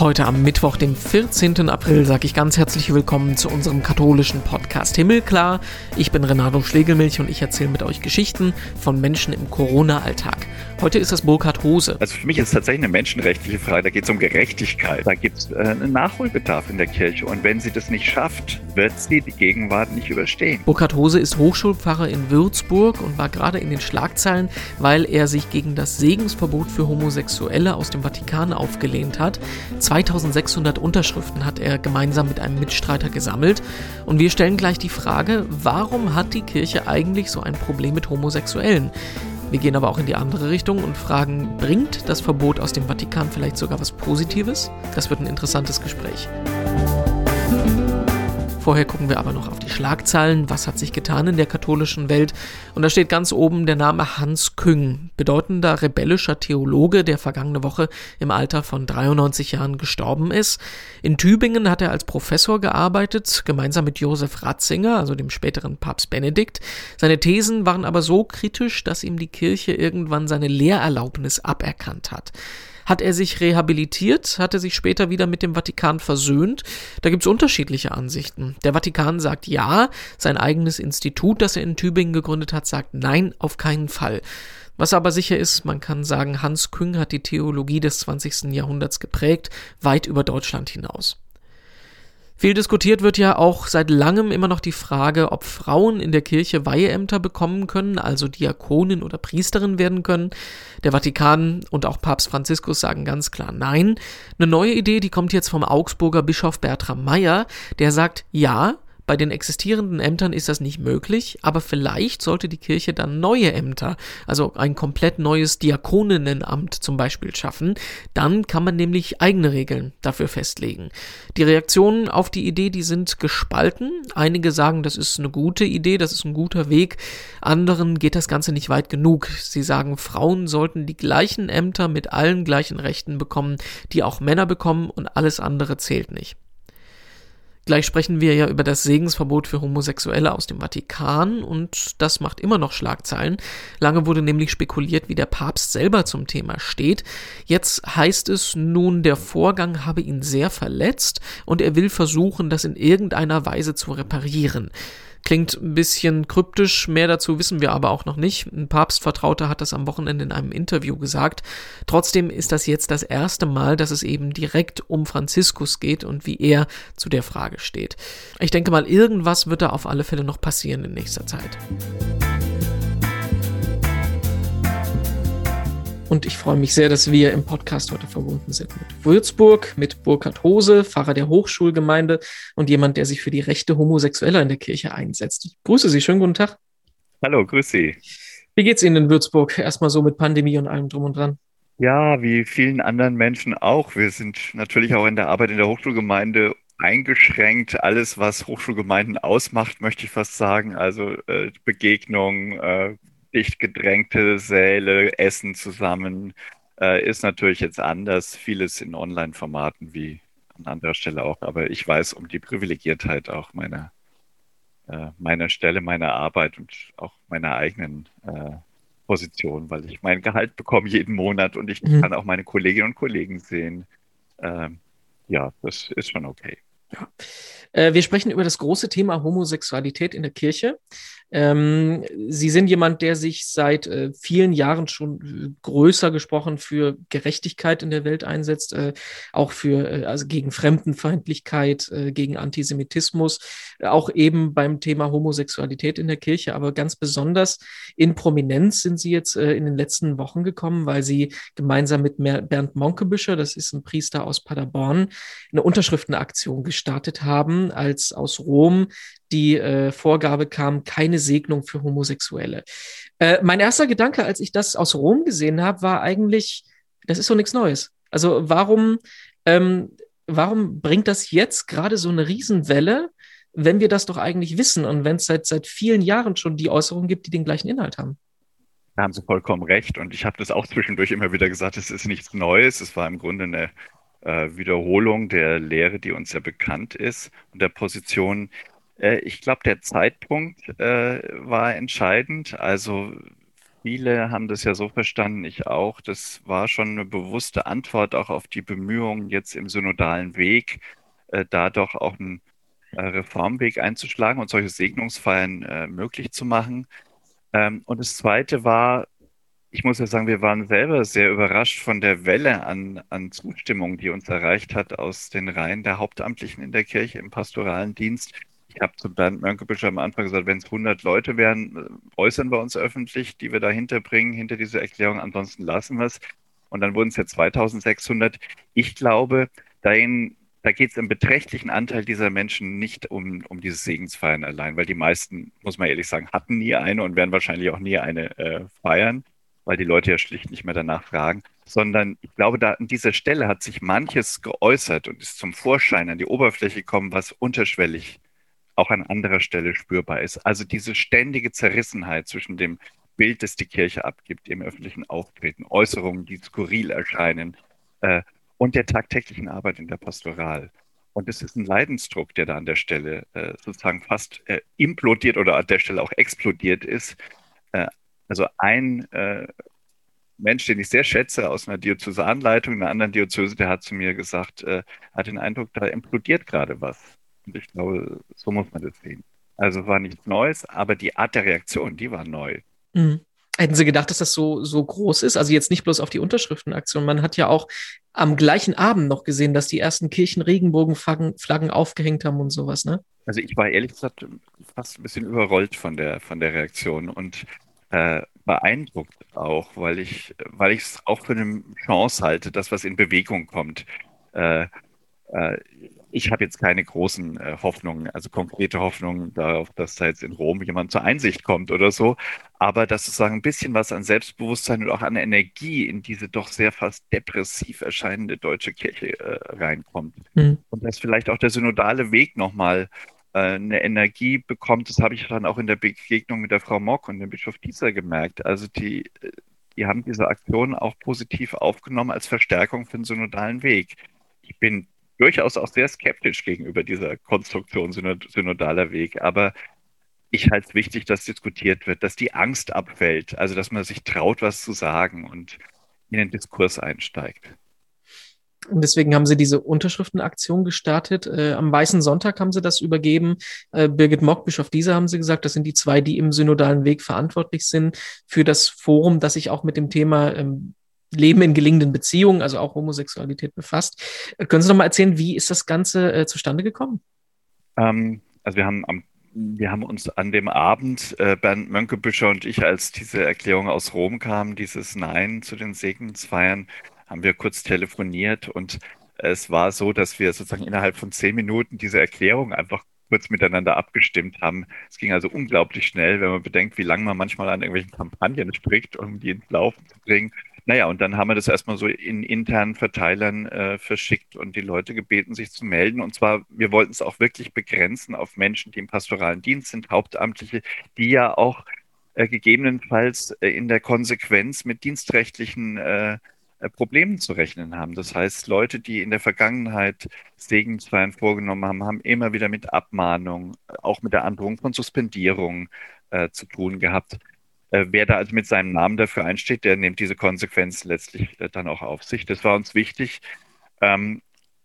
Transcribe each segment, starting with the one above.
Heute am Mittwoch, dem 14. April, sage ich ganz herzlich willkommen zu unserem katholischen Podcast Himmelklar. Ich bin Renato Schlegelmilch und ich erzähle mit euch Geschichten von Menschen im Corona-Alltag. Heute ist das Burkhard Hose. Also für mich ist es tatsächlich eine menschenrechtliche Frage. Da geht es um Gerechtigkeit. Da gibt es äh, einen Nachholbedarf in der Kirche. Und wenn sie das nicht schafft, wird sie die Gegenwart nicht überstehen. Burkhard Hose ist Hochschulpfarrer in Würzburg und war gerade in den Schlagzeilen, weil er sich gegen das Segensverbot für Homosexuelle aus dem Vatikan aufgelehnt hat. 2600 Unterschriften hat er gemeinsam mit einem Mitstreiter gesammelt. Und wir stellen gleich die Frage, warum hat die Kirche eigentlich so ein Problem mit Homosexuellen? Wir gehen aber auch in die andere Richtung und fragen, bringt das Verbot aus dem Vatikan vielleicht sogar was Positives? Das wird ein interessantes Gespräch. Vorher gucken wir aber noch auf die Schlagzeilen. Was hat sich getan in der katholischen Welt? Und da steht ganz oben der Name Hans Küng, bedeutender rebellischer Theologe, der vergangene Woche im Alter von 93 Jahren gestorben ist. In Tübingen hat er als Professor gearbeitet, gemeinsam mit Josef Ratzinger, also dem späteren Papst Benedikt. Seine Thesen waren aber so kritisch, dass ihm die Kirche irgendwann seine Lehrerlaubnis aberkannt hat. Hat er sich rehabilitiert? Hat er sich später wieder mit dem Vatikan versöhnt? Da gibt es unterschiedliche Ansichten. Der Vatikan sagt ja, sein eigenes Institut, das er in Tübingen gegründet hat, sagt nein, auf keinen Fall. Was aber sicher ist, man kann sagen, Hans Küng hat die Theologie des 20. Jahrhunderts geprägt, weit über Deutschland hinaus. Viel diskutiert wird ja auch seit langem immer noch die Frage, ob Frauen in der Kirche Weiheämter bekommen können, also Diakonin oder Priesterin werden können. Der Vatikan und auch Papst Franziskus sagen ganz klar nein. Eine neue Idee, die kommt jetzt vom Augsburger Bischof Bertram Meyer, der sagt ja, bei den existierenden Ämtern ist das nicht möglich, aber vielleicht sollte die Kirche dann neue Ämter, also ein komplett neues Diakoninnenamt zum Beispiel schaffen. Dann kann man nämlich eigene Regeln dafür festlegen. Die Reaktionen auf die Idee, die sind gespalten. Einige sagen, das ist eine gute Idee, das ist ein guter Weg. Anderen geht das Ganze nicht weit genug. Sie sagen, Frauen sollten die gleichen Ämter mit allen gleichen Rechten bekommen, die auch Männer bekommen und alles andere zählt nicht. Gleich sprechen wir ja über das Segensverbot für Homosexuelle aus dem Vatikan und das macht immer noch Schlagzeilen. Lange wurde nämlich spekuliert, wie der Papst selber zum Thema steht. Jetzt heißt es nun, der Vorgang habe ihn sehr verletzt und er will versuchen, das in irgendeiner Weise zu reparieren. Klingt ein bisschen kryptisch, mehr dazu wissen wir aber auch noch nicht. Ein Papstvertrauter hat das am Wochenende in einem Interview gesagt. Trotzdem ist das jetzt das erste Mal, dass es eben direkt um Franziskus geht und wie er zu der Frage steht. Ich denke mal, irgendwas wird da auf alle Fälle noch passieren in nächster Zeit. Und ich freue mich sehr, dass wir im Podcast heute verbunden sind mit Würzburg, mit Burkhard Hose, Pfarrer der Hochschulgemeinde und jemand, der sich für die Rechte Homosexueller in der Kirche einsetzt. Ich grüße Sie, schönen guten Tag. Hallo, grüß Sie. Wie geht's Ihnen in Würzburg? Erstmal so mit Pandemie und allem drum und dran. Ja, wie vielen anderen Menschen auch. Wir sind natürlich auch in der Arbeit in der Hochschulgemeinde eingeschränkt. Alles, was Hochschulgemeinden ausmacht, möchte ich fast sagen. Also äh, Begegnungen, äh, dicht gedrängte Säle, Essen zusammen, äh, ist natürlich jetzt anders. Vieles in Online-Formaten wie an anderer Stelle auch. Aber ich weiß um die Privilegiertheit auch meiner, äh, meiner Stelle, meiner Arbeit und auch meiner eigenen äh, Position, weil ich mein Gehalt bekomme jeden Monat und ich mhm. kann auch meine Kolleginnen und Kollegen sehen. Ähm, ja, das ist schon okay. Ja. Äh, wir sprechen über das große Thema Homosexualität in der Kirche. Ähm, Sie sind jemand, der sich seit äh, vielen Jahren schon äh, größer gesprochen für Gerechtigkeit in der Welt einsetzt, auch für, also gegen Fremdenfeindlichkeit, gegen Antisemitismus, auch eben beim Thema Homosexualität in der Kirche, aber ganz besonders in Prominenz sind Sie jetzt in den letzten Wochen gekommen, weil Sie gemeinsam mit Bernd Monkebüscher, das ist ein Priester aus Paderborn, eine Unterschriftenaktion gestartet haben, als aus Rom die äh, Vorgabe kam, keine Segnung für Homosexuelle. Äh, mein erster Gedanke, als ich das aus Rom gesehen habe, war eigentlich, das ist so nichts Neues. Also warum, ähm, warum bringt das jetzt gerade so eine Riesenwelle, wenn wir das doch eigentlich wissen und wenn es seit, seit vielen Jahren schon die Äußerungen gibt, die den gleichen Inhalt haben? Da haben Sie vollkommen recht. Und ich habe das auch zwischendurch immer wieder gesagt, es ist nichts Neues. Es war im Grunde eine äh, Wiederholung der Lehre, die uns ja bekannt ist und der Position. Äh, ich glaube, der Zeitpunkt äh, war entscheidend. Also viele haben das ja so verstanden, ich auch. Das war schon eine bewusste Antwort auch auf die Bemühungen jetzt im synodalen Weg, äh, da doch auch einen äh, Reformweg einzuschlagen und solche Segnungsfeiern äh, möglich zu machen. Ähm, und das Zweite war, ich muss ja sagen, wir waren selber sehr überrascht von der Welle an, an Zustimmung, die uns erreicht hat aus den Reihen der Hauptamtlichen in der Kirche im pastoralen Dienst. Ich habe zu Bernd Mönkebüscher am Anfang gesagt, wenn es 100 Leute wären, äußern wir uns öffentlich, die wir dahinter bringen, hinter diese Erklärung. Ansonsten lassen wir es. Und dann wurden es ja 2600. Ich glaube, dahin, da geht es im beträchtlichen Anteil dieser Menschen nicht um, um dieses Segensfeiern allein, weil die meisten, muss man ehrlich sagen, hatten nie eine und werden wahrscheinlich auch nie eine äh, feiern, weil die Leute ja schlicht nicht mehr danach fragen. Sondern ich glaube, da an dieser Stelle hat sich manches geäußert und ist zum Vorschein an die Oberfläche gekommen, was unterschwellig auch an anderer Stelle spürbar ist. Also diese ständige Zerrissenheit zwischen dem Bild, das die Kirche abgibt im öffentlichen Auftreten, Äußerungen, die skurril erscheinen, äh, und der tagtäglichen Arbeit in der Pastoral. Und es ist ein Leidensdruck, der da an der Stelle äh, sozusagen fast äh, implodiert oder an der Stelle auch explodiert ist. Also ein äh, Mensch, den ich sehr schätze, aus einer Diözesanleitung, einer anderen Diözese, der hat zu mir gesagt, äh, hat den Eindruck, da implodiert gerade was. Und ich glaube, so muss man das sehen. Also war nichts Neues, aber die Art der Reaktion, die war neu. Mhm. Hätten Sie gedacht, dass das so, so groß ist? Also jetzt nicht bloß auf die Unterschriftenaktion. Man hat ja auch am gleichen Abend noch gesehen, dass die ersten Kirchen Regenbogenflaggen aufgehängt haben und sowas, ne? Also ich war ehrlich gesagt fast ein bisschen überrollt von der, von der Reaktion und äh, beeindruckt auch, weil ich, weil ich es auch für eine Chance halte, dass was in Bewegung kommt. Äh, äh, ich habe jetzt keine großen äh, Hoffnungen, also konkrete Hoffnungen darauf, dass da jetzt in Rom jemand zur Einsicht kommt oder so, aber dass sozusagen ein bisschen was an Selbstbewusstsein und auch an Energie in diese doch sehr fast depressiv erscheinende deutsche Kirche äh, reinkommt. Mhm. Und dass vielleicht auch der synodale Weg nochmal eine Energie bekommt, das habe ich dann auch in der Begegnung mit der Frau Mock und dem Bischof Dieser gemerkt. Also die, die haben diese Aktion auch positiv aufgenommen als Verstärkung für den synodalen Weg. Ich bin durchaus auch sehr skeptisch gegenüber dieser Konstruktion synodaler Weg. Aber ich halte es wichtig, dass diskutiert wird, dass die Angst abfällt, also dass man sich traut, was zu sagen und in den Diskurs einsteigt. Und deswegen haben sie diese Unterschriftenaktion gestartet. Äh, am Weißen Sonntag haben sie das übergeben. Äh, Birgit Mock, Bischof Dieser, haben sie gesagt, das sind die zwei, die im synodalen Weg verantwortlich sind für das Forum, das sich auch mit dem Thema ähm, Leben in gelingenden Beziehungen, also auch Homosexualität befasst. Äh, können Sie noch mal erzählen, wie ist das Ganze äh, zustande gekommen? Ähm, also wir haben am wir haben uns an dem Abend, äh, Bernd Mönkebüscher und ich, als diese Erklärung aus Rom kam, dieses Nein zu den Segensfeiern, haben wir kurz telefoniert und es war so, dass wir sozusagen innerhalb von zehn Minuten diese Erklärung einfach kurz miteinander abgestimmt haben. Es ging also unglaublich schnell, wenn man bedenkt, wie lange man manchmal an irgendwelchen Kampagnen spricht, um die ins Laufen zu bringen. Naja, und dann haben wir das erstmal so in internen Verteilern äh, verschickt und die Leute gebeten, sich zu melden. Und zwar, wir wollten es auch wirklich begrenzen auf Menschen, die im pastoralen Dienst sind, Hauptamtliche, die ja auch äh, gegebenenfalls äh, in der Konsequenz mit dienstrechtlichen äh, Problemen zu rechnen haben. Das heißt, Leute, die in der Vergangenheit Segensfeiern vorgenommen haben, haben immer wieder mit Abmahnung, auch mit der Androhung von Suspendierung äh, zu tun gehabt. Äh, wer da also mit seinem Namen dafür einsteht, der nimmt diese Konsequenz letztlich äh, dann auch auf sich. Das war uns wichtig. Ähm,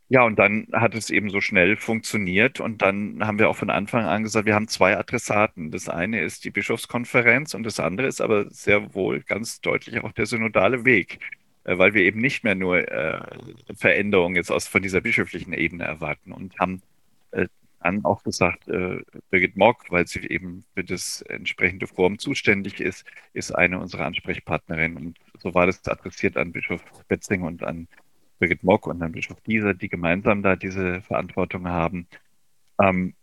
ja, und dann hat es eben so schnell funktioniert und dann haben wir auch von Anfang an gesagt, wir haben zwei Adressaten. Das eine ist die Bischofskonferenz und das andere ist aber sehr wohl ganz deutlich auch der synodale Weg, äh, weil wir eben nicht mehr nur äh, Veränderungen jetzt aus von dieser bischöflichen Ebene erwarten und haben äh, dann auch gesagt, äh, Birgit Mock, weil sie eben für das entsprechende Forum zuständig ist, ist eine unserer Ansprechpartnerinnen. Und so war das adressiert an Bischof Betzing und an Birgit Mock und an Bischof Dieser, die gemeinsam da diese Verantwortung haben. Ähm,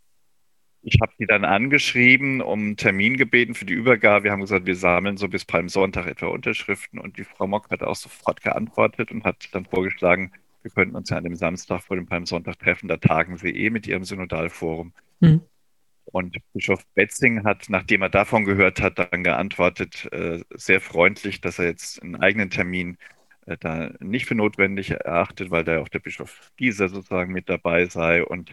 ich habe die dann angeschrieben, um einen Termin gebeten für die Übergabe. Wir haben gesagt, wir sammeln so bis Palmsonntag etwa Unterschriften und die Frau Mock hat auch sofort geantwortet und hat dann vorgeschlagen, wir könnten uns ja an dem Samstag vor dem Palmsonntag treffen, da tagen sie eh mit ihrem Synodalforum. Mhm. Und Bischof Betzing hat, nachdem er davon gehört hat, dann geantwortet, äh, sehr freundlich, dass er jetzt einen eigenen Termin äh, da nicht für notwendig erachtet, weil da auch der Bischof Gieser sozusagen mit dabei sei und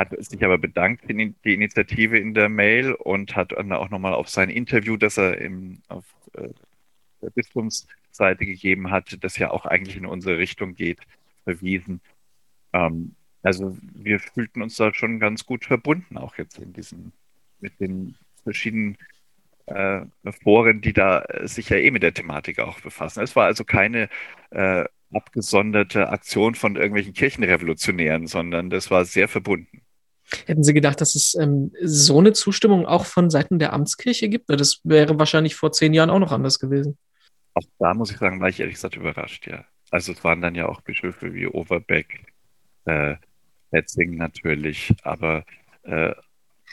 hat sich aber bedankt für die Initiative in der Mail und hat dann auch nochmal auf sein Interview, das er im, auf, äh, der Bistumsseite gegeben hat, das ja auch eigentlich in unsere Richtung geht, verwiesen. Ähm, also wir fühlten uns da schon ganz gut verbunden, auch jetzt in diesen, mit den verschiedenen äh, Foren, die da äh, sich ja eh mit der Thematik auch befassen. Es war also keine äh, abgesonderte Aktion von irgendwelchen Kirchenrevolutionären, sondern das war sehr verbunden. Hätten Sie gedacht, dass es ähm, so eine Zustimmung auch von Seiten der Amtskirche gibt? Das wäre wahrscheinlich vor zehn Jahren auch noch anders gewesen. Auch da muss ich sagen, war ich ehrlich gesagt überrascht, ja. Also es waren dann ja auch Bischöfe wie Overbeck, äh, Metzing natürlich, aber äh,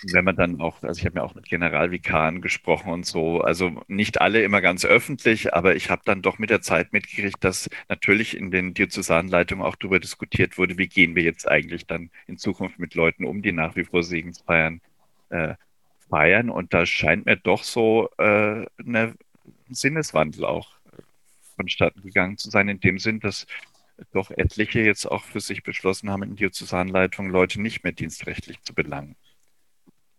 wenn man dann auch, also ich habe ja auch mit Generalvikaren gesprochen und so, also nicht alle immer ganz öffentlich, aber ich habe dann doch mit der Zeit mitgekriegt, dass natürlich in den Diözesanleitungen auch darüber diskutiert wurde, wie gehen wir jetzt eigentlich dann in Zukunft mit Leuten um, die nach wie vor Segensfeiern äh, feiern. Und da scheint mir doch so äh, eine Sinneswandel auch vonstatten gegangen zu sein, in dem Sinn, dass doch etliche jetzt auch für sich beschlossen haben, in Diözesanleitungen Leute nicht mehr dienstrechtlich zu belangen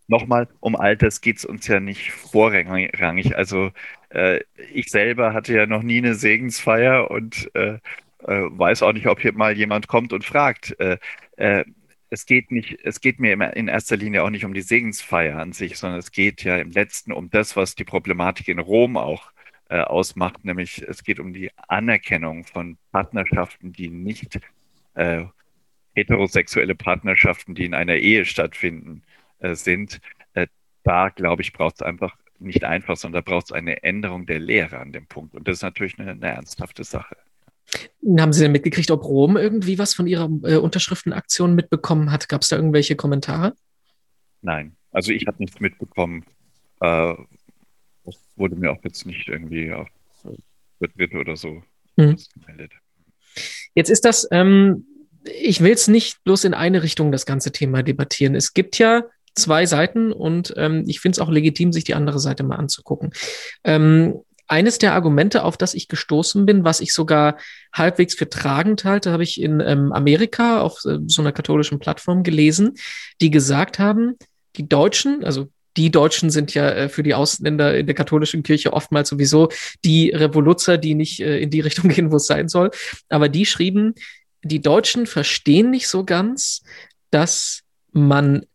nochmal, um all das geht es uns ja nicht vorrangig. Also äh, ich selber hatte ja noch nie eine Segensfeier und äh, äh, weiß auch nicht, ob hier mal jemand kommt und fragt. Äh, äh, es geht nicht, es geht mir in erster Linie auch nicht um die Segensfeier an sich, sondern es geht ja im letzten um das, was die Problematik in Rom auch äh, ausmacht, nämlich es geht um die Anerkennung von Partnerschaften, die nicht heterosexuelle Partnerschaften, die in einer Ehe stattfinden, äh, sind, äh, da glaube ich, braucht es einfach nicht einfach, sondern da braucht es eine Änderung der Lehre an dem Punkt. Und das ist natürlich eine, eine ernsthafte Sache. Haben Sie denn mitgekriegt, ob Rom irgendwie was von Ihrer äh, Unterschriftenaktion mitbekommen hat? Gab es da irgendwelche Kommentare? Nein, also ich habe nichts mitbekommen. Äh, das wurde mir auch jetzt nicht irgendwie auf Twitter oder so mhm. gemeldet. Jetzt ist das, ähm, ich will es nicht bloß in eine Richtung das ganze Thema debattieren. Es gibt ja zwei Seiten und ähm, ich finde es auch legitim, sich die andere Seite mal anzugucken. Ähm, eines der Argumente, auf das ich gestoßen bin, was ich sogar halbwegs für tragend halte, habe ich in ähm, Amerika auf äh, so einer katholischen Plattform gelesen, die gesagt haben, die Deutschen, also die Deutschen sind ja äh, für die Ausländer in der katholischen Kirche oftmals sowieso die Revoluzer, die nicht äh, in die Richtung gehen, wo es sein soll. Aber die schrieben, die Deutschen verstehen nicht so ganz, dass man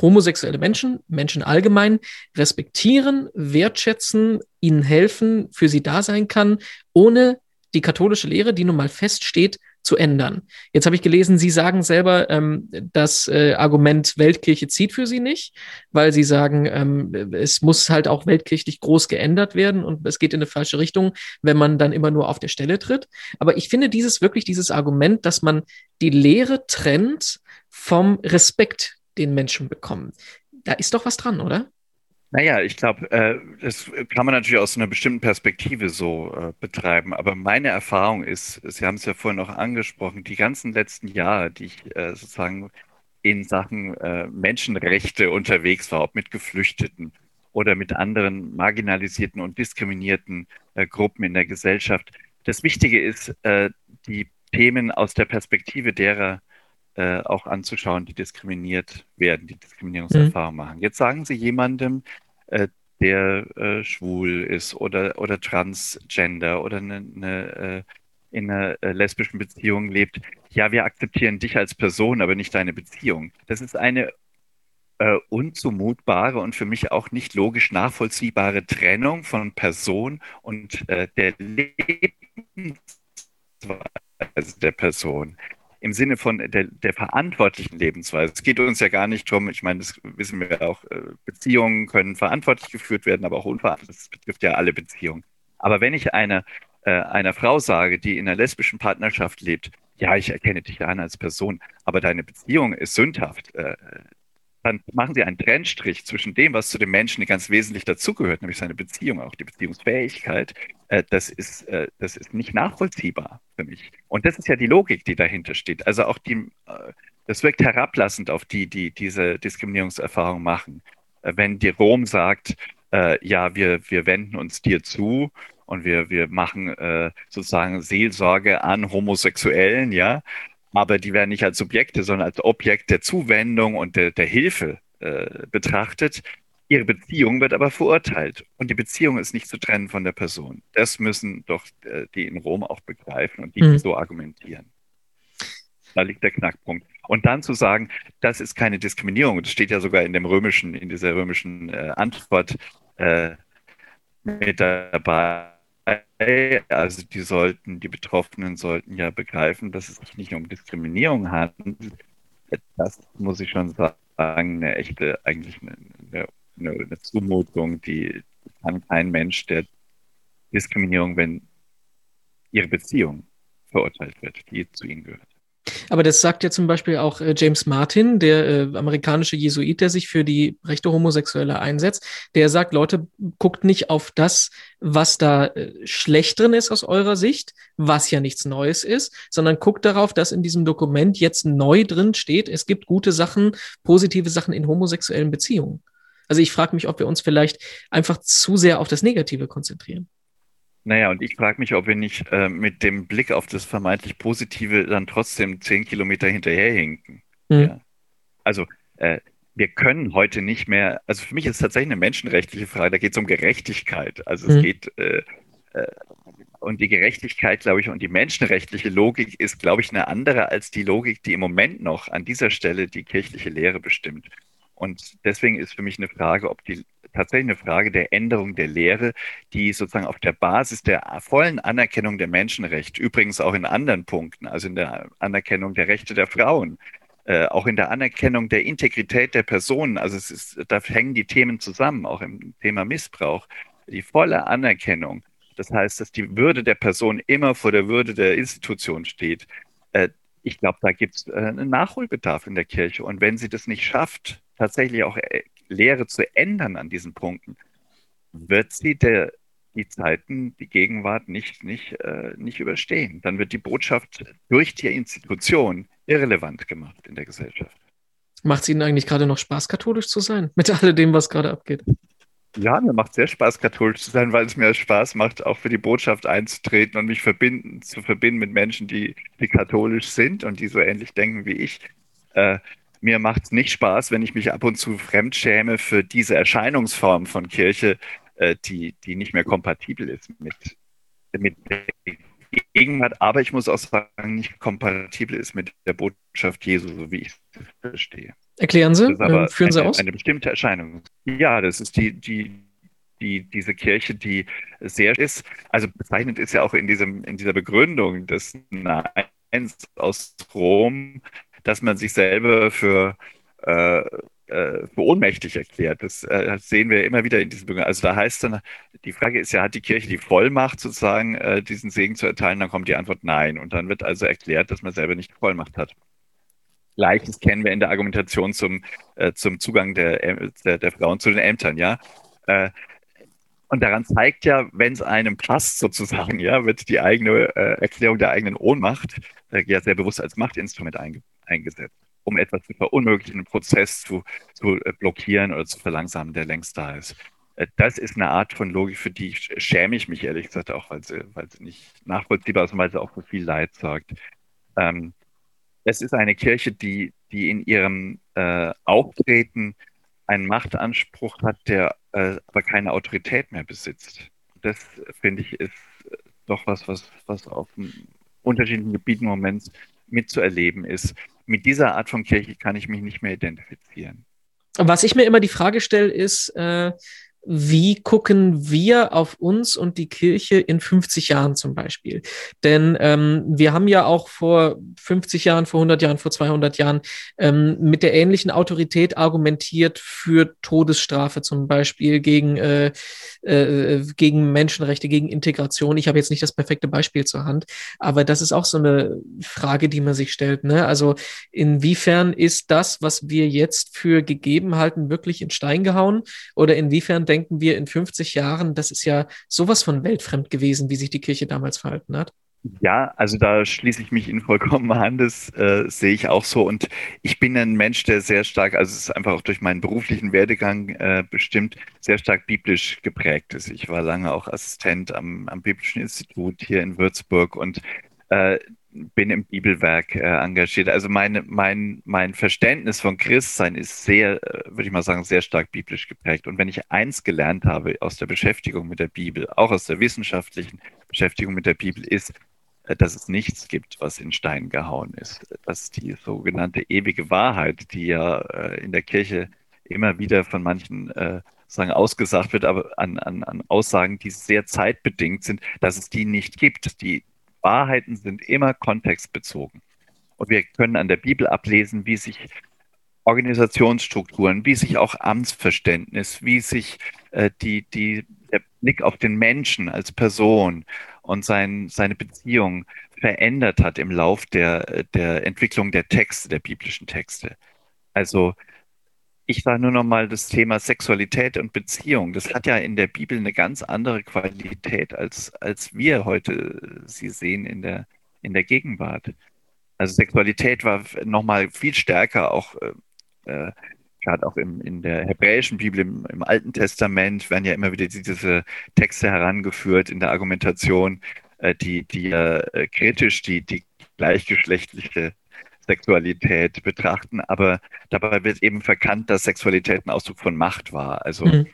homosexuelle Menschen, Menschen allgemein, respektieren, wertschätzen, ihnen helfen, für sie da sein kann, ohne die katholische Lehre, die nun mal feststeht, zu ändern. Jetzt habe ich gelesen, Sie sagen selber, ähm, das äh, Argument Weltkirche zieht für Sie nicht, weil Sie sagen, ähm, es muss halt auch weltkirchlich groß geändert werden und es geht in eine falsche Richtung, wenn man dann immer nur auf der Stelle tritt. Aber ich finde dieses wirklich dieses Argument, dass man die Lehre trennt vom Respekt den Menschen bekommen. Da ist doch was dran, oder? Naja, ich glaube, äh, das kann man natürlich aus einer bestimmten Perspektive so äh, betreiben. Aber meine Erfahrung ist, Sie haben es ja vorhin noch angesprochen, die ganzen letzten Jahre, die ich äh, sozusagen in Sachen äh, Menschenrechte unterwegs war, ob mit Geflüchteten oder mit anderen marginalisierten und diskriminierten äh, Gruppen in der Gesellschaft. Das Wichtige ist, äh, die Themen aus der Perspektive derer äh, auch anzuschauen, die diskriminiert werden, die Diskriminierungserfahrung mhm. machen. Jetzt sagen Sie jemandem, äh, der äh, schwul ist oder, oder transgender oder eine, eine, äh, in einer äh, lesbischen Beziehung lebt, ja, wir akzeptieren dich als Person, aber nicht deine Beziehung. Das ist eine unzumutbare und für mich auch nicht logisch nachvollziehbare Trennung von Person und der Lebensweise der Person im Sinne von der, der verantwortlichen Lebensweise. Es geht uns ja gar nicht darum, ich meine, das wissen wir auch, äh, Beziehungen können verantwortlich geführt werden, aber auch unverantwortlich. Das betrifft ja alle Beziehungen. Aber wenn ich einer, äh, einer Frau sage, die in einer lesbischen Partnerschaft lebt, ja, ich erkenne dich an als Person, aber deine Beziehung ist sündhaft, äh, dann machen sie einen Trennstrich zwischen dem, was zu dem Menschen ganz wesentlich dazugehört, nämlich seine Beziehung, auch die Beziehungsfähigkeit. Äh, das, ist, äh, das ist nicht nachvollziehbar für mich. Und das ist ja die Logik, die dahinter steht. Also auch die, äh, das wirkt herablassend auf die, die diese Diskriminierungserfahrung machen. Wenn die Rom sagt, ja, wir, wir wenden uns dir zu und wir, wir machen sozusagen Seelsorge an Homosexuellen, ja, aber die werden nicht als Subjekte, sondern als Objekt der Zuwendung und der, der Hilfe äh, betrachtet. Ihre Beziehung wird aber verurteilt. Und die Beziehung ist nicht zu trennen von der Person. Das müssen doch äh, die in Rom auch begreifen und die mhm. so argumentieren. Da liegt der Knackpunkt. Und dann zu sagen, das ist keine Diskriminierung, das steht ja sogar in dem römischen, in dieser römischen äh, Antwort äh, mit dabei. Also die sollten, die Betroffenen sollten ja begreifen, dass es sich nicht um Diskriminierung handelt. Das muss ich schon sagen, eine echte, eigentlich eine, eine, eine Zumutung, die kann kein Mensch, der Diskriminierung, wenn ihre Beziehung verurteilt wird, die zu ihnen gehört. Aber das sagt ja zum Beispiel auch äh, James Martin, der äh, amerikanische Jesuit, der sich für die Rechte Homosexueller einsetzt. Der sagt, Leute, guckt nicht auf das, was da äh, schlecht drin ist aus eurer Sicht, was ja nichts Neues ist, sondern guckt darauf, dass in diesem Dokument jetzt neu drin steht, es gibt gute Sachen, positive Sachen in homosexuellen Beziehungen. Also ich frage mich, ob wir uns vielleicht einfach zu sehr auf das Negative konzentrieren. Naja, und ich frage mich, ob wir nicht äh, mit dem Blick auf das vermeintlich Positive dann trotzdem zehn Kilometer hinterherhinken. Mhm. Ja. Also äh, wir können heute nicht mehr, also für mich ist es tatsächlich eine menschenrechtliche Frage, da geht es um Gerechtigkeit. Also es mhm. geht, äh, äh, und die Gerechtigkeit, glaube ich, und die menschenrechtliche Logik ist, glaube ich, eine andere als die Logik, die im Moment noch an dieser Stelle die kirchliche Lehre bestimmt. Und deswegen ist für mich eine Frage, ob die tatsächlich eine Frage der Änderung der Lehre, die sozusagen auf der Basis der vollen Anerkennung der Menschenrechte, übrigens auch in anderen Punkten, also in der Anerkennung der Rechte der Frauen, äh, auch in der Anerkennung der Integrität der Personen, also es ist, da hängen die Themen zusammen, auch im Thema Missbrauch, die volle Anerkennung. Das heißt, dass die Würde der Person immer vor der Würde der Institution steht. Äh, ich glaube, da gibt es äh, einen Nachholbedarf in der Kirche. Und wenn sie das nicht schafft, tatsächlich auch äh, Lehre zu ändern an diesen Punkten, wird sie der, die Zeiten, die Gegenwart nicht, nicht, äh, nicht überstehen. Dann wird die Botschaft durch die Institution irrelevant gemacht in der Gesellschaft. Macht es Ihnen eigentlich gerade noch Spaß, katholisch zu sein, mit alledem, was gerade abgeht? Ja, mir macht sehr Spaß, katholisch zu sein, weil es mir Spaß macht, auch für die Botschaft einzutreten und mich verbinden, zu verbinden mit Menschen, die, die katholisch sind und die so ähnlich denken wie ich. Äh, mir macht es nicht Spaß, wenn ich mich ab und zu fremdschäme für diese Erscheinungsform von Kirche, äh, die, die nicht mehr kompatibel ist mit, mit der Gegenwart, aber ich muss auch sagen, nicht kompatibel ist mit der Botschaft Jesu, so wie ich es verstehe. Erklären Sie, äh, führen Sie eine, aus? Eine bestimmte Erscheinung. Ja, das ist die, die, die, diese Kirche, die sehr ist, also bezeichnet ist ja auch in, diesem, in dieser Begründung des Neins aus Rom, dass man sich selber für, äh, äh, für ohnmächtig erklärt. Das, äh, das, sehen wir immer wieder in diesen Bürgern. Also da heißt dann, die Frage ist ja, hat die Kirche die Vollmacht sozusagen, äh, diesen Segen zu erteilen? Dann kommt die Antwort nein. Und dann wird also erklärt, dass man selber nicht Vollmacht hat. Gleiches kennen wir in der Argumentation zum, äh, zum Zugang der, der, der, Frauen zu den Ämtern, ja. Äh, und daran zeigt ja, wenn es einem passt, sozusagen, ja, wird die eigene äh, Erklärung der eigenen Ohnmacht äh, ja sehr bewusst als Machtinstrument einge eingesetzt, um etwas zu verunmöglichen, einen Prozess zu, zu äh, blockieren oder zu verlangsamen, der längst da ist. Äh, das ist eine Art von Logik, für die schäme ich mich ehrlich gesagt auch, weil sie, weil sie nicht nachvollziehbar ist und weil sie auch für viel Leid sorgt. Ähm, es ist eine Kirche, die, die in ihrem äh, Auftreten einen Machtanspruch hat, der äh, aber keine Autorität mehr besitzt. Das, finde ich, ist doch was, was, was auf unterschiedlichen Gebieten im Moment mitzuerleben ist. Mit dieser Art von Kirche kann ich mich nicht mehr identifizieren. Was ich mir immer die Frage stelle, ist, äh, wie gucken wir auf uns und die Kirche in 50 Jahren zum Beispiel? Denn ähm, wir haben ja auch vor 50 Jahren, vor 100 Jahren, vor 200 Jahren ähm, mit der ähnlichen Autorität argumentiert für Todesstrafe zum Beispiel gegen, äh, äh, gegen Menschenrechte, gegen Integration. Ich habe jetzt nicht das perfekte Beispiel zur Hand, aber das ist auch so eine Frage, die man sich stellt. Ne? Also inwiefern ist das, was wir jetzt für gegeben halten, wirklich in Stein gehauen? Oder inwiefern denken wir in 50 Jahren, das ist ja sowas von weltfremd gewesen, wie sich die Kirche damals verhalten hat. Ja, also da schließe ich mich Ihnen vollkommen an, das äh, sehe ich auch so. Und ich bin ein Mensch, der sehr stark, also es ist einfach auch durch meinen beruflichen Werdegang äh, bestimmt, sehr stark biblisch geprägt ist. Ich war lange auch Assistent am, am Biblischen Institut hier in Würzburg und äh, bin im Bibelwerk äh, engagiert. Also meine, mein, mein Verständnis von Christsein ist sehr, äh, würde ich mal sagen, sehr stark biblisch geprägt. Und wenn ich eins gelernt habe aus der Beschäftigung mit der Bibel, auch aus der wissenschaftlichen Beschäftigung mit der Bibel, ist, äh, dass es nichts gibt, was in Stein gehauen ist. Dass die sogenannte ewige Wahrheit, die ja äh, in der Kirche immer wieder von manchen äh, sagen ausgesagt wird, aber an, an, an Aussagen, die sehr zeitbedingt sind, dass es die nicht gibt. Die Wahrheiten sind immer kontextbezogen. Und wir können an der Bibel ablesen, wie sich Organisationsstrukturen, wie sich auch Amtsverständnis, wie sich äh, die, die, der Blick auf den Menschen als Person und sein, seine Beziehung verändert hat im Lauf der, der Entwicklung der Texte, der biblischen Texte. Also ich sage nur noch mal das Thema Sexualität und Beziehung. Das hat ja in der Bibel eine ganz andere Qualität, als, als wir heute sie sehen in der, in der Gegenwart. Also Sexualität war noch mal viel stärker auch, äh, äh, gerade auch im, in der hebräischen Bibel, im, im, Alten Testament werden ja immer wieder diese Texte herangeführt in der Argumentation, äh, die, die äh, kritisch die, die gleichgeschlechtliche Sexualität betrachten, aber dabei wird eben verkannt, dass Sexualität ein Ausdruck von Macht war. Also mhm.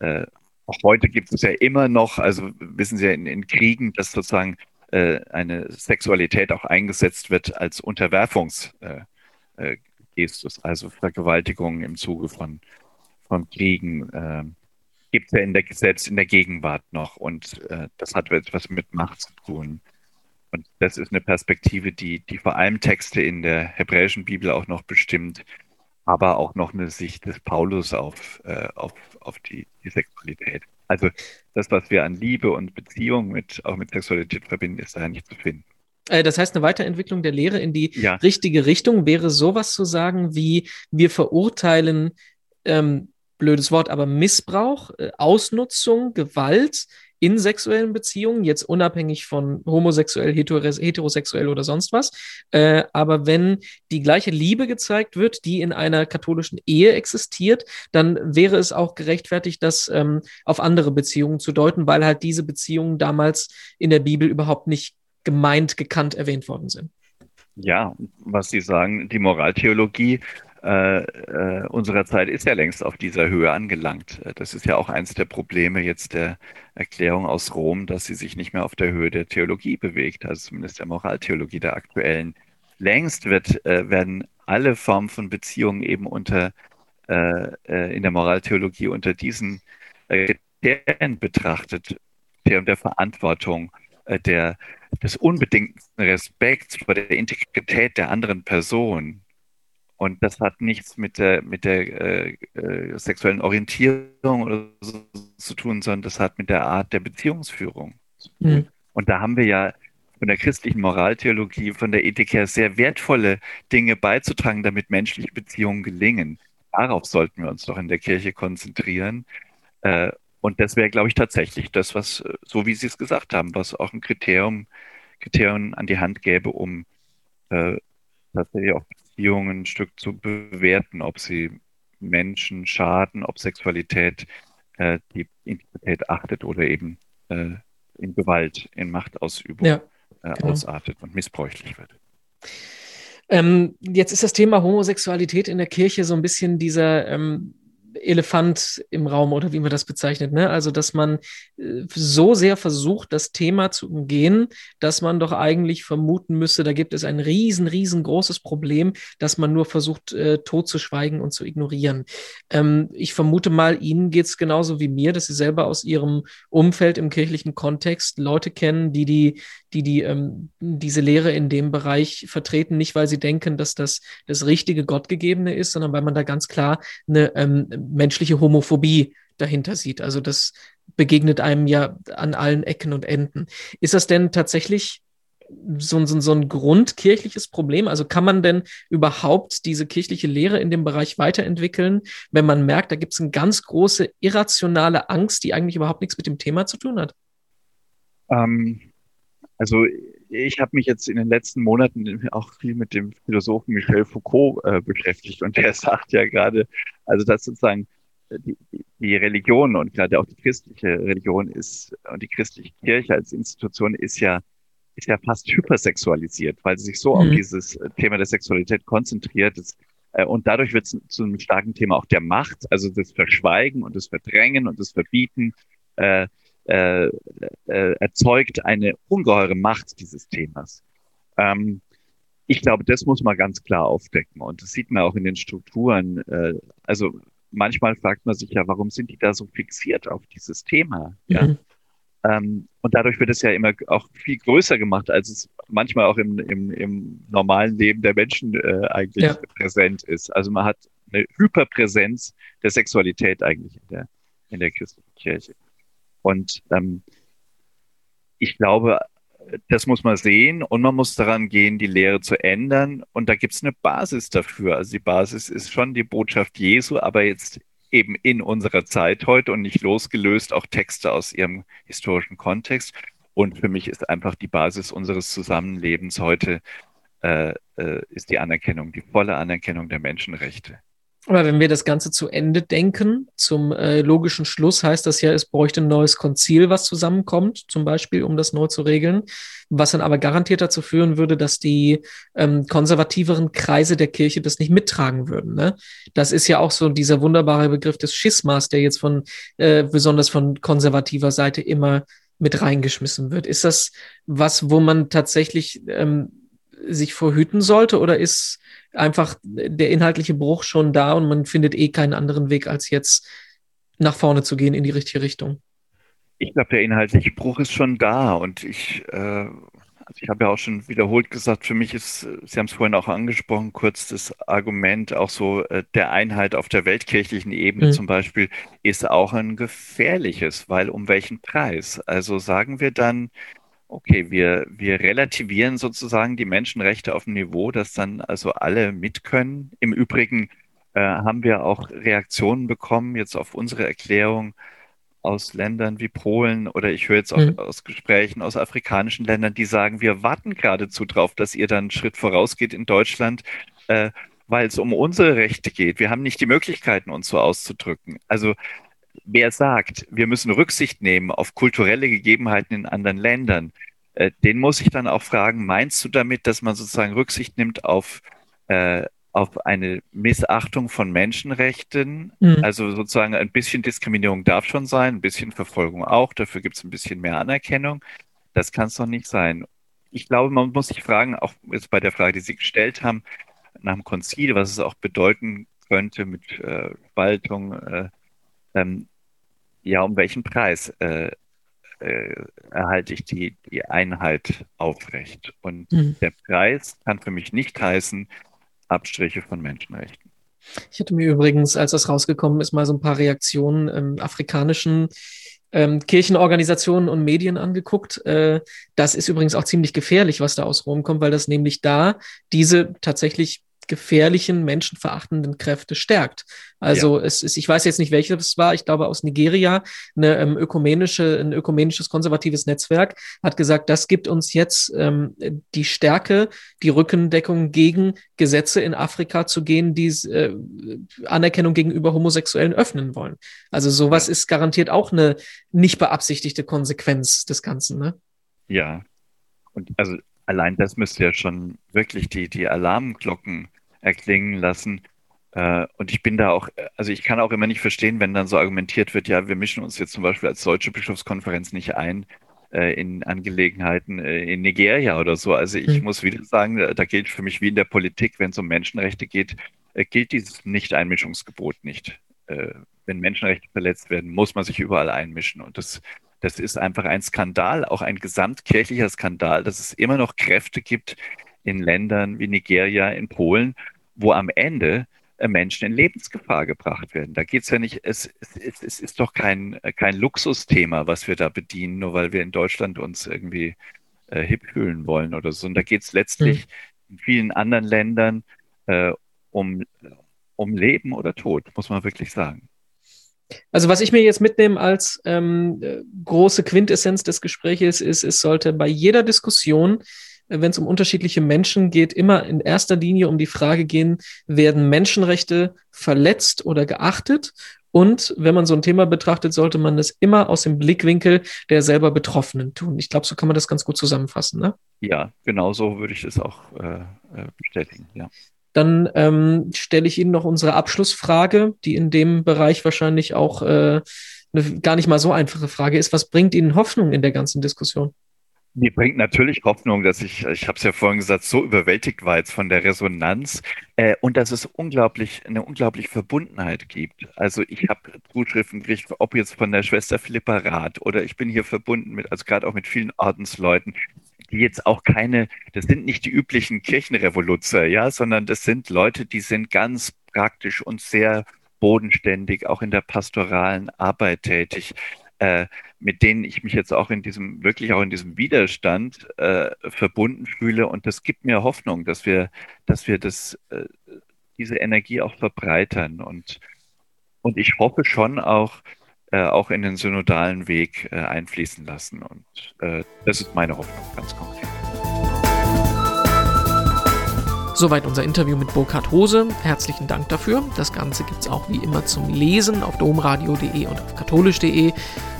äh, auch heute gibt es ja immer noch, also wissen Sie ja in, in Kriegen, dass sozusagen äh, eine Sexualität auch eingesetzt wird als Unterwerfungsgestus, äh, äh also Vergewaltigung im Zuge von, von Kriegen. Äh, gibt es ja in der, selbst in der Gegenwart noch und äh, das hat etwas mit Macht zu tun. Und das ist eine Perspektive, die, die vor allem Texte in der hebräischen Bibel auch noch bestimmt, aber auch noch eine Sicht des Paulus auf, äh, auf, auf die, die Sexualität. Also das, was wir an Liebe und Beziehung mit, auch mit Sexualität verbinden, ist da nicht zu finden. Äh, das heißt, eine Weiterentwicklung der Lehre in die ja. richtige Richtung wäre sowas zu sagen wie, wir verurteilen, ähm, blödes Wort, aber Missbrauch, äh, Ausnutzung, Gewalt in sexuellen Beziehungen, jetzt unabhängig von homosexuell, heterosexuell oder sonst was. Äh, aber wenn die gleiche Liebe gezeigt wird, die in einer katholischen Ehe existiert, dann wäre es auch gerechtfertigt, das ähm, auf andere Beziehungen zu deuten, weil halt diese Beziehungen damals in der Bibel überhaupt nicht gemeint, gekannt, erwähnt worden sind. Ja, was Sie sagen, die Moraltheologie äh, äh, unserer Zeit ist ja längst auf dieser Höhe angelangt. Äh, das ist ja auch eines der Probleme jetzt der Erklärung aus Rom, dass sie sich nicht mehr auf der Höhe der Theologie bewegt, also zumindest der Moraltheologie der aktuellen. Längst wird, äh, werden alle Formen von Beziehungen eben unter äh, äh in der Moraltheologie unter diesen Kriterien betrachtet, der, der Verantwortung, der, des unbedingten Respekts vor der Integrität der anderen Person, und das hat nichts mit der, mit der äh, äh, sexuellen Orientierung oder so zu tun, sondern das hat mit der Art der Beziehungsführung. Mhm. Und da haben wir ja von der christlichen Moraltheologie, von der Ethik her sehr wertvolle Dinge beizutragen, damit menschliche Beziehungen gelingen. Darauf sollten wir uns doch in der Kirche konzentrieren. Äh, und das wäre, glaube ich, tatsächlich das, was, so wie Sie es gesagt haben, was auch ein Kriterium, Kriterium an die Hand gäbe, um äh, tatsächlich auch Beziehungen ein Stück zu bewerten, ob sie Menschen schaden, ob Sexualität äh, die Intimität achtet oder eben äh, in Gewalt, in Machtausübung ja, äh, genau. ausartet und missbräuchlich wird. Ähm, jetzt ist das Thema Homosexualität in der Kirche so ein bisschen dieser ähm, Elefant im Raum oder wie man das bezeichnet. Ne? Also, dass man äh, so sehr versucht, das Thema zu umgehen, dass man doch eigentlich vermuten müsste, da gibt es ein riesen, riesengroßes Problem, das man nur versucht, äh, totzuschweigen und zu ignorieren. Ähm, ich vermute mal, Ihnen geht es genauso wie mir, dass Sie selber aus Ihrem Umfeld im kirchlichen Kontext Leute kennen, die die, die, die ähm, diese Lehre in dem Bereich vertreten, nicht weil sie denken, dass das das richtige Gottgegebene ist, sondern weil man da ganz klar eine ähm, menschliche Homophobie dahinter sieht. Also das begegnet einem ja an allen Ecken und Enden. Ist das denn tatsächlich so, so, so ein grundkirchliches Problem? Also kann man denn überhaupt diese kirchliche Lehre in dem Bereich weiterentwickeln, wenn man merkt, da gibt es eine ganz große irrationale Angst, die eigentlich überhaupt nichts mit dem Thema zu tun hat? Ähm, also ich habe mich jetzt in den letzten Monaten auch viel mit dem Philosophen Michel Foucault äh, beschäftigt und der sagt ja gerade, also dass sozusagen äh, die, die Religion und gerade auch die christliche Religion ist und die christliche Kirche als Institution ist ja ist ja fast hypersexualisiert, weil sie sich so mhm. auf dieses Thema der Sexualität konzentriert. Das, äh, und dadurch wird es zu einem starken Thema auch der Macht, also das Verschweigen und das Verdrängen und das Verbieten äh, äh, äh, erzeugt eine ungeheure Macht dieses Themas. Ähm, ich glaube, das muss man ganz klar aufdecken und das sieht man auch in den Strukturen. Äh, also manchmal fragt man sich ja, warum sind die da so fixiert auf dieses Thema? Ja. Mhm. Ähm, und dadurch wird es ja immer auch viel größer gemacht, als es manchmal auch im, im, im normalen Leben der Menschen äh, eigentlich ja. präsent ist. Also man hat eine Hyperpräsenz der Sexualität eigentlich in der, in der christlichen Kirche. Und ähm, ich glaube, das muss man sehen und man muss daran gehen, die Lehre zu ändern. Und da gibt es eine Basis dafür. Also die Basis ist schon die Botschaft Jesu, aber jetzt eben in unserer Zeit heute und nicht losgelöst auch Texte aus ihrem historischen Kontext. Und für mich ist einfach die Basis unseres Zusammenlebens heute äh, äh, ist die Anerkennung, die volle Anerkennung der Menschenrechte. Aber wenn wir das Ganze zu Ende denken, zum äh, logischen Schluss heißt das ja, es bräuchte ein neues Konzil, was zusammenkommt, zum Beispiel, um das neu zu regeln, was dann aber garantiert dazu führen würde, dass die ähm, konservativeren Kreise der Kirche das nicht mittragen würden. Ne? Das ist ja auch so dieser wunderbare Begriff des Schismas, der jetzt von äh, besonders von konservativer Seite immer mit reingeschmissen wird. Ist das was, wo man tatsächlich ähm, sich vorhüten sollte oder ist einfach der inhaltliche Bruch schon da und man findet eh keinen anderen Weg, als jetzt nach vorne zu gehen in die richtige Richtung. Ich glaube, der inhaltliche Bruch ist schon da und ich, äh, also ich habe ja auch schon wiederholt gesagt, für mich ist, Sie haben es vorhin auch angesprochen, kurz das Argument auch so äh, der Einheit auf der weltkirchlichen Ebene mhm. zum Beispiel ist auch ein gefährliches, weil um welchen Preis? Also sagen wir dann, Okay, wir, wir relativieren sozusagen die Menschenrechte auf dem Niveau, dass dann also alle mit können. Im Übrigen äh, haben wir auch Reaktionen bekommen jetzt auf unsere Erklärung aus Ländern wie Polen oder ich höre jetzt auch mhm. aus Gesprächen aus afrikanischen Ländern, die sagen, wir warten geradezu drauf, dass ihr dann einen Schritt vorausgeht in Deutschland, äh, weil es um unsere Rechte geht. Wir haben nicht die Möglichkeiten, uns so auszudrücken. Also wer sagt, wir müssen Rücksicht nehmen auf kulturelle Gegebenheiten in anderen Ländern, äh, den muss ich dann auch fragen, meinst du damit, dass man sozusagen Rücksicht nimmt auf, äh, auf eine Missachtung von Menschenrechten? Mhm. Also sozusagen ein bisschen Diskriminierung darf schon sein, ein bisschen Verfolgung auch, dafür gibt es ein bisschen mehr Anerkennung. Das kann es doch nicht sein. Ich glaube, man muss sich fragen, auch jetzt bei der Frage, die Sie gestellt haben, nach dem Konzil, was es auch bedeuten könnte mit äh, Spaltung, äh, ähm, ja, um welchen Preis äh, äh, erhalte ich die, die Einheit aufrecht. Und mhm. der Preis kann für mich nicht heißen Abstriche von Menschenrechten. Ich hatte mir übrigens, als das rausgekommen ist, mal so ein paar Reaktionen im afrikanischen ähm, Kirchenorganisationen und Medien angeguckt. Äh, das ist übrigens auch ziemlich gefährlich, was da aus Rom kommt, weil das nämlich da diese tatsächlich gefährlichen, menschenverachtenden Kräfte stärkt. Also ja. es ist, ich weiß jetzt nicht, welches es war, ich glaube aus Nigeria, eine ähm, ökumenische, ein ökumenisches konservatives Netzwerk hat gesagt, das gibt uns jetzt ähm, die Stärke, die Rückendeckung gegen Gesetze in Afrika zu gehen, die äh, Anerkennung gegenüber Homosexuellen öffnen wollen. Also sowas ja. ist garantiert auch eine nicht beabsichtigte Konsequenz des Ganzen, ne? Ja. Und also allein das müsste ja schon wirklich die, die Alarmglocken erklingen lassen. Äh, und ich bin da auch, also ich kann auch immer nicht verstehen, wenn dann so argumentiert wird, ja, wir mischen uns jetzt zum Beispiel als deutsche Bischofskonferenz nicht ein äh, in Angelegenheiten äh, in Nigeria oder so. Also ich mhm. muss wieder sagen, da gilt für mich wie in der Politik, wenn es um Menschenrechte geht, gilt dieses Nicht-Einmischungsgebot nicht. Wenn Menschenrechte verletzt werden, muss man sich überall einmischen. Und das, das ist einfach ein Skandal, auch ein gesamtkirchlicher Skandal, dass es immer noch Kräfte gibt in Ländern wie Nigeria, in Polen, wo am Ende äh, Menschen in Lebensgefahr gebracht werden. Da geht es ja nicht, es, es, es, ist doch kein, kein Luxusthema, was wir da bedienen, nur weil wir in Deutschland uns irgendwie äh, hip fühlen wollen oder so. Und da geht es letztlich mhm. in vielen anderen Ländern äh, um, um Leben oder Tod, muss man wirklich sagen. Also was ich mir jetzt mitnehme als ähm, äh, große Quintessenz des Gesprächs ist, es sollte bei jeder Diskussion wenn es um unterschiedliche Menschen geht, immer in erster Linie um die Frage gehen, werden Menschenrechte verletzt oder geachtet Und wenn man so ein Thema betrachtet, sollte man es immer aus dem Blickwinkel der selber Betroffenen tun. Ich glaube, so kann man das ganz gut zusammenfassen. Ne? Ja, genau so würde ich das auch äh, äh bestätigen. Ja. Dann ähm, stelle ich Ihnen noch unsere Abschlussfrage, die in dem Bereich wahrscheinlich auch äh, eine gar nicht mal so einfache Frage ist. Was bringt Ihnen Hoffnung in der ganzen Diskussion? Mir bringt natürlich Hoffnung, dass ich, ich habe es ja vorhin gesagt, so überwältigt war jetzt von der Resonanz äh, und dass es unglaublich, eine unglaubliche Verbundenheit gibt. Also ich habe Zuschriften gekriegt, ob jetzt von der Schwester Philippa Rath oder ich bin hier verbunden mit, also gerade auch mit vielen Ordensleuten, die jetzt auch keine, das sind nicht die üblichen Kirchenrevoluzer, ja, sondern das sind Leute, die sind ganz praktisch und sehr bodenständig, auch in der pastoralen Arbeit tätig äh, mit denen ich mich jetzt auch in diesem, wirklich auch in diesem Widerstand äh, verbunden fühle. Und das gibt mir Hoffnung, dass wir, dass wir das, äh, diese Energie auch verbreitern. Und, und ich hoffe schon auch, äh, auch in den synodalen Weg äh, einfließen lassen. Und das ist meine Hoffnung ganz konkret. Soweit unser Interview mit Burkhard Hose. Herzlichen Dank dafür. Das Ganze gibt es auch wie immer zum Lesen auf domradio.de und auf katholisch.de.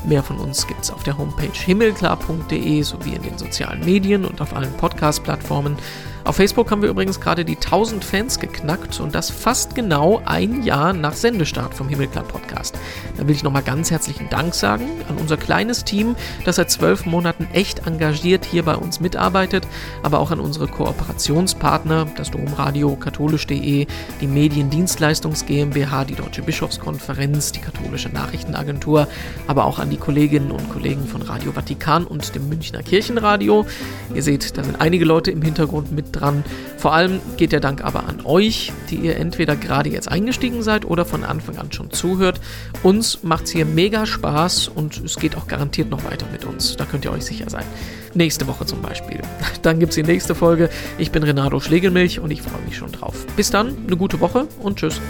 Mehr von uns gibt es auf der Homepage himmelklar.de sowie in den sozialen Medien und auf allen Podcast-Plattformen. Auf Facebook haben wir übrigens gerade die 1000 Fans geknackt und das fast genau ein Jahr nach Sendestart vom Himmelklar Podcast. Da will ich nochmal ganz herzlichen Dank sagen an unser kleines Team, das seit zwölf Monaten echt engagiert hier bei uns mitarbeitet, aber auch an unsere Kooperationspartner, das Domradio, katholisch.de, die Mediendienstleistungs GmbH, die Deutsche Bischofskonferenz, die Katholische Nachrichtenagentur, aber auch an die Kolleginnen und Kollegen von Radio Vatikan und dem Münchner Kirchenradio. Ihr seht, da sind einige Leute im Hintergrund mit dran. Vor allem geht der Dank aber an euch, die ihr entweder gerade jetzt eingestiegen seid oder von Anfang an schon zuhört. Uns macht es hier mega Spaß und es geht auch garantiert noch weiter mit uns. Da könnt ihr euch sicher sein. Nächste Woche zum Beispiel. Dann gibt es die nächste Folge. Ich bin Renato Schlegelmilch und ich freue mich schon drauf. Bis dann, eine gute Woche und tschüss.